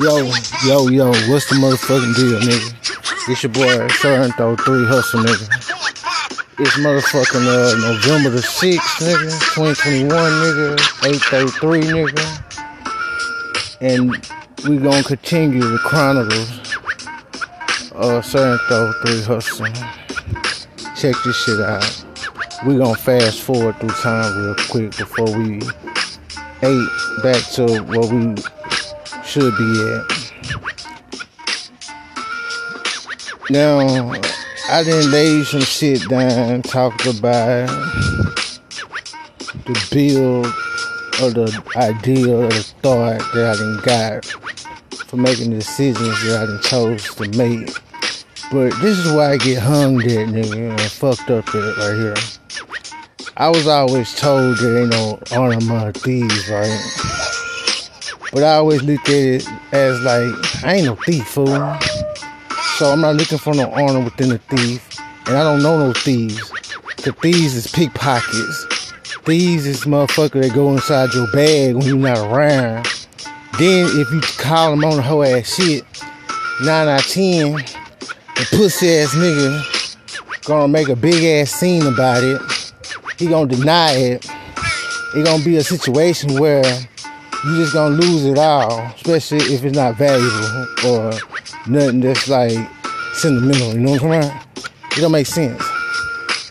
Yo, yo, yo, what's the motherfucking deal, nigga? It's your boy, Sir Throw 3 Hustle, nigga. It's motherfucking uh, November the 6th, nigga, 2021, nigga, 833, nigga. And we gonna continue the chronicles of Sir Throw 3 Hustle. Check this shit out. We gonna fast forward through time real quick before we ate back to where we should be at. Now, I didn't lay some shit down, talked about the build or the idea or the thought that I done got for making the decisions that I done chose to make. But this is why I get hung at, nigga, and fucked up at right here. I was always told there ain't no honor among thieves, right? But I always looked at it as like, I ain't no thief, fool. So I'm not looking for no honor within the thief. And I don't know no thieves. The thieves is pickpockets. Thieves is motherfucker that go inside your bag when you're not around. Then if you call them on the whole ass shit, 9 out of 10, the pussy ass nigga gonna make a big ass scene about it he gonna deny it. It gonna be a situation where you just gonna lose it all, especially if it's not valuable or nothing that's like sentimental. You know what I'm saying? It don't make sense.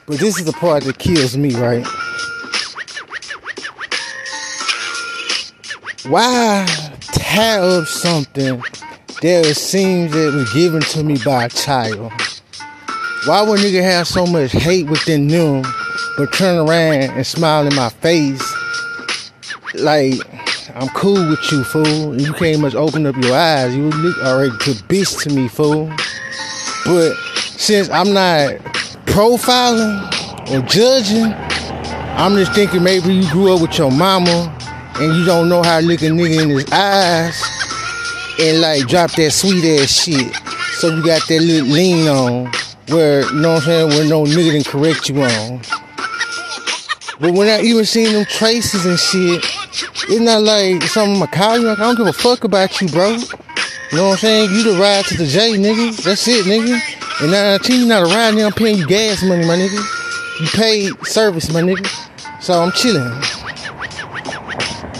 But this is the part that kills me, right? Why tie up something that it seems that was given to me by a child? Why would nigga have so much hate within them but turn around and smile in my face like I'm cool with you, fool. You can't much open up your eyes. You already to bitch to me, fool. But since I'm not profiling or judging, I'm just thinking maybe you grew up with your mama and you don't know how to look a nigga in his eyes and like drop that sweet ass shit. So you got that little lean on where, you know what I'm saying, where no nigga can correct you on. But when I even seen them traces and shit, it's not like something call you. Like, I don't give a fuck about you, bro. You know what I'm saying? You the ride to the J, nigga. That's it, nigga. And now until you not a ride, nigga, I'm paying you gas money, my nigga. You paid service, my nigga. So I'm chilling.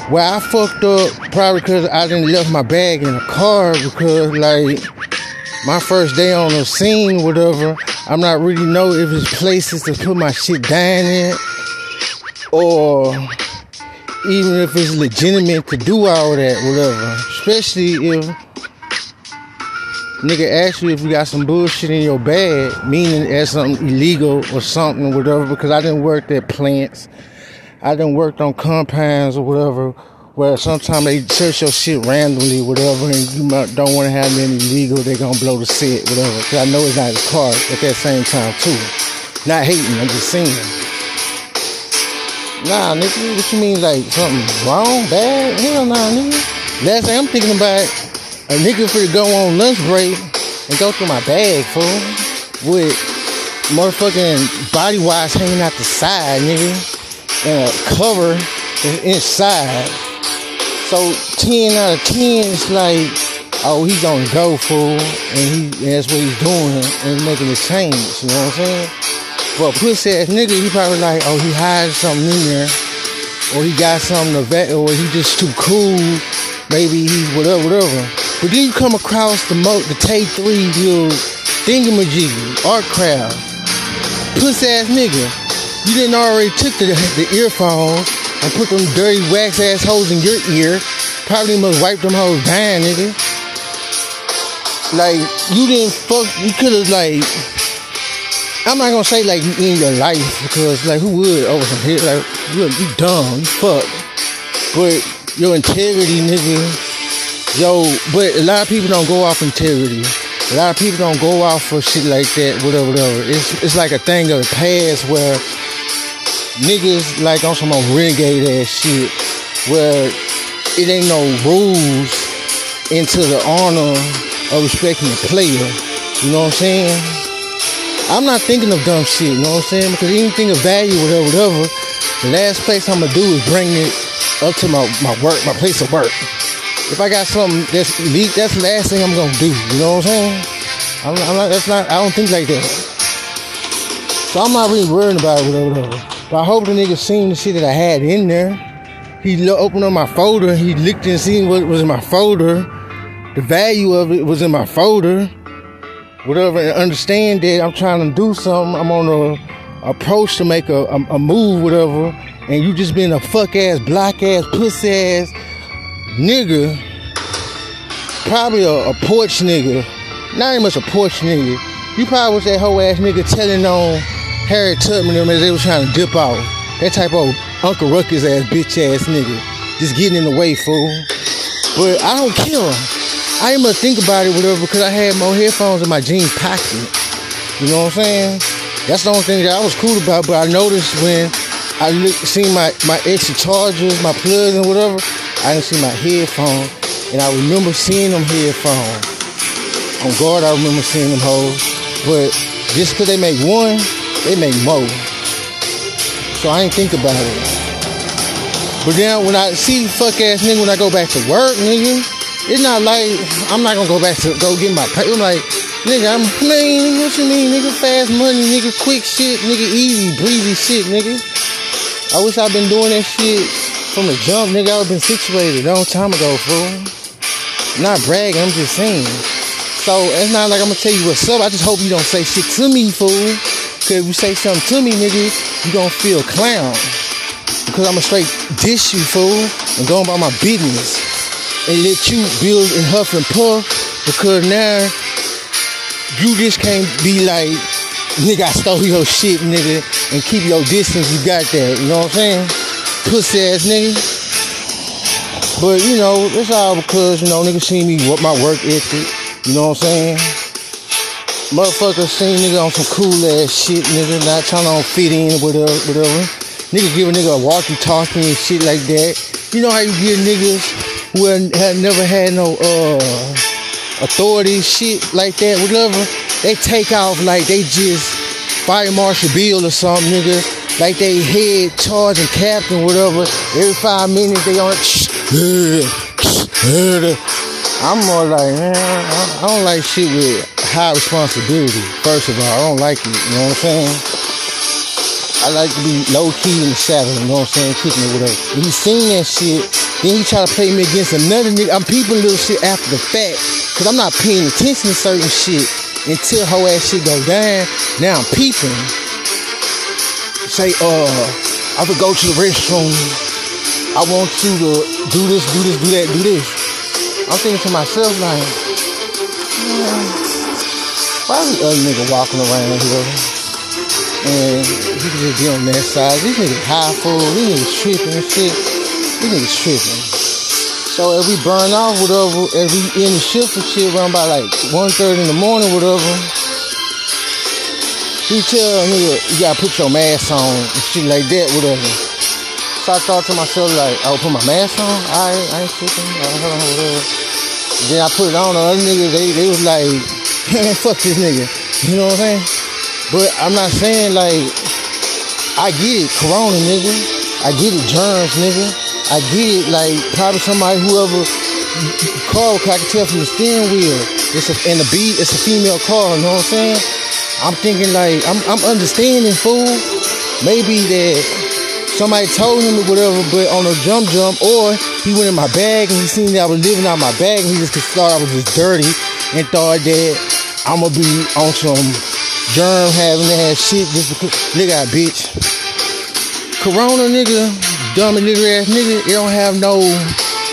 Well, I fucked up probably because I didn't left my bag in the car because like my first day on the scene, whatever. I'm not really know if it's places to put my shit down in or even if it's legitimate to do all that, whatever. Especially if nigga ask you if you got some bullshit in your bag, meaning as something illegal or something, whatever. Because I didn't work at plants, I didn't work on compounds or whatever, where sometimes they search your shit randomly, whatever, and you don't want to have any illegal, they gonna blow the set, whatever. Cause I know it's not his car at that same time too. Not hating, I'm just saying. Nah, nigga, what you mean, like something wrong, bad? Hell nah, nigga. Last thing I'm thinking about, a nigga for to go on lunch break and go through my bag, fool, with motherfucking body wash hanging out the side, nigga, and a cover inside. So 10 out of 10 is like, oh, he's on go, fool, and he and that's what he's doing and making a change, you know what I'm saying? But pussy ass nigga, he probably like, oh, he hides something in there, or he got something to vet, or he just too cool. Maybe he's whatever, whatever. But then you come across the mo, the Tay Three little thingamajig, art craft, pussy ass nigga. You didn't already took the, the earphones and put them dirty wax ass holes in your ear. Probably must wipe them hoes down, nigga. Like you didn't fuck. You could have like I'm not gonna say like in your life because like who would over some hit like you you dumb, fuck. But your integrity, nigga, yo. But a lot of people don't go off integrity. A lot of people don't go off for shit like that, whatever, whatever. It's it's like a thing of the past where niggas like on some renegade ass shit where it ain't no rules into the honor of respecting the player. You know what I'm saying? I'm not thinking of dumb shit, you know what I'm saying? Because anything of value, whatever, whatever, the last place I'm gonna do is bring it up to my, my work, my place of work. if I got something that's leak, that's the last thing I'm gonna do. You know what I'm saying? I'm, I'm not. That's not. I don't think like that. So I'm not really worrying about it, whatever, whatever. But I hope the nigga seen the shit that I had in there. He opened up my folder. He looked and seen what was in my folder. The value of it was in my folder. Whatever. And understand that I'm trying to do something. I'm on a approach to make a, a, a move, whatever. And you just been a fuck ass, black ass, pussy ass nigga, probably a, a porch nigga, not even much a porch nigga. You probably was that whole ass nigga telling on Harriet Tubman them as they was trying to dip out. That type of Uncle Ruckus ass bitch ass nigga. Just getting in the way, fool. But I don't care. I ain't much think about it, whatever, because I had more headphones in my jeans pocket. You know what I'm saying? That's the only thing that I was cool about. But I noticed when I look, seen my, my extra chargers, my plugs and whatever, I didn't see my headphones, and I remember seeing them headphones. On guard, I remember seeing them hoes, but just because they make one, they make more. So I ain't think about it. But then when I see fuck ass nigga when I go back to work, nigga, it's not like I'm not gonna go back to go get my pay. I'm like, nigga, I'm man, what you mean, nigga? Fast money, nigga, quick shit, nigga, easy, breezy shit, nigga. I wish I'd been doing that shit from the jump, nigga, I would been situated a long time ago, fool. not bragging, I'm just saying. So it's not like I'm gonna tell you what's up. I just hope you don't say shit to me, fool. Cause if you say something to me, nigga, you gonna feel clown. Because I'ma straight dish you, fool, and go about my business. And let you build and huff and puff. Because now you just can't be like, nigga, I stole your shit, nigga, and keep your distance. You got that, you know what I'm saying? pussy ass nigga. But you know, it's all because, you know, niggas see me what my work ethic. You know what I'm saying? Motherfuckers see nigga on some cool ass shit, nigga, not trying to fit in or whatever, whatever. Nigga give a nigga a walkie talkie and shit like that. You know how you get niggas who had never had no uh authority shit like that, whatever. They take off like they just fire marshal bill or something, nigga like they head charge and captain, whatever. Every five minutes they on. I'm more like, man, I don't like shit with high responsibility. First of all, I don't like it. You know what I'm saying? I like to be low key in the shadow. You know what I'm saying? Kicking it he seen that shit, then he try to play me against another nigga. I'm peeping little shit after the fact, cause I'm not paying attention to certain shit until whole ass shit go down. Now I'm peeping say, uh, I could go to the restroom. I want you to do this, do this, do that, do this. I'm thinking to myself, like, why is this other nigga walking around here? And he can just be on that side. These niggas high full, these niggas tripping and shit. These niggas tripping. So if we burn off, whatever, if we in the shift and shit around by like 1.30 in the morning, whatever, he tell me you gotta put your mask on and shit like that, whatever. So I thought to myself like, I'll put my mask on. I ain't, I ain't tripping. whatever. Then I put it on. The other niggas, they, they was like, man, fuck this nigga. You know what I'm saying? But I'm not saying like, I get it, Corona, nigga. I get it, germs, nigga. I get it, like probably somebody whoever car, I can tell from the steering wheel. It's a, and the beat, it's a female car. You know what I'm saying? I'm thinking like I'm I'm understanding fool. Maybe that somebody told him or whatever, but on a jump jump, or he went in my bag and he seen that I was living out my bag and he just thought I was just dirty and thought that I'm gonna be on some germ having that shit just because nigga bitch. Corona nigga, dumb nigga ass nigga, it don't have no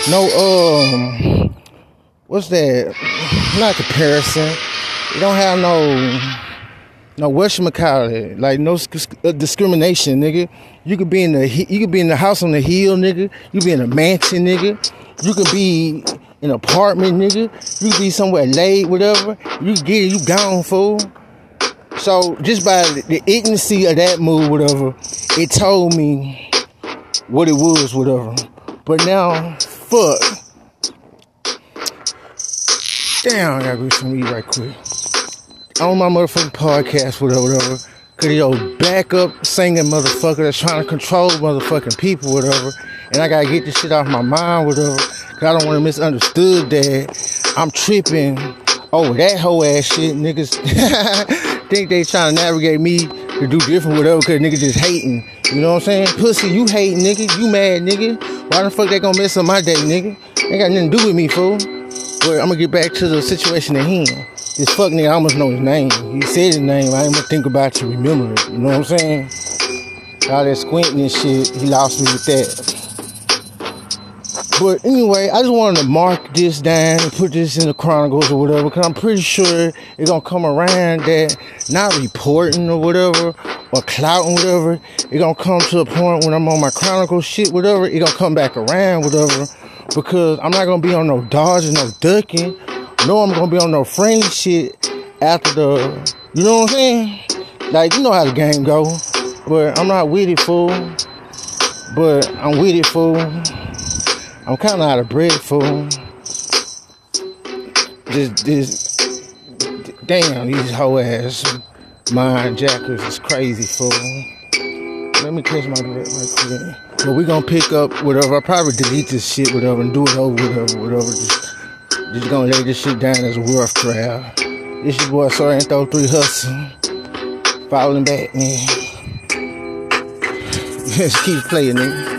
no um what's that? Not comparison. It don't have no no, whatchamacallit, like no uh, discrimination, nigga. You could be in the you could be in the house on the hill, nigga. You could be in a mansion, nigga. You could be in an apartment, nigga. You could be somewhere late, whatever. You get it, you gone, fool. So just by the ignorancy of that move, whatever, it told me what it was, whatever. But now, fuck. Damn, I gotta get some weed right quick on my motherfucking podcast, whatever, whatever. Cause yo, backup singing motherfucker that's trying to control motherfucking people, whatever. And I gotta get this shit off my mind, whatever. Cause I don't want to misunderstood that I'm tripping over that whole ass shit. Niggas think they trying to navigate me to do different whatever cause niggas just hating. You know what I'm saying? Pussy, you hate nigga, you mad nigga. Why the fuck they gonna mess up my day, nigga? Ain't got nothing to do with me, fool. But I'm gonna get back to the situation at hand. This fuck nigga, I almost know his name. He said his name, I ain't gonna think about to remember it. You know what I'm saying? All that squinting and shit, he lost me with that. But anyway, I just wanted to mark this down and put this in the chronicles or whatever, because I'm pretty sure it's gonna come around that not reporting or whatever or clout and whatever, it's gonna come to a point when I'm on my chronicle shit, whatever, it gonna come back around, whatever, because I'm not gonna be on no dodging, no ducking. No, I'm gonna be on no frame shit after the, you know what I'm saying? Like, you know how the game go. But I'm not with it, fool. But I'm with it, fool. I'm kind of out of bread, fool. This, this, damn, these hoe ass mind jackers is crazy, fool. Let me catch my breath right. But we gonna pick up whatever. I probably delete this shit, whatever, and do it over, whatever, whatever. Just, just gonna lay this shit down as a rough draft. This your boy, sorry, throw three hustle. Falling back, man. Just keep playing, nigga.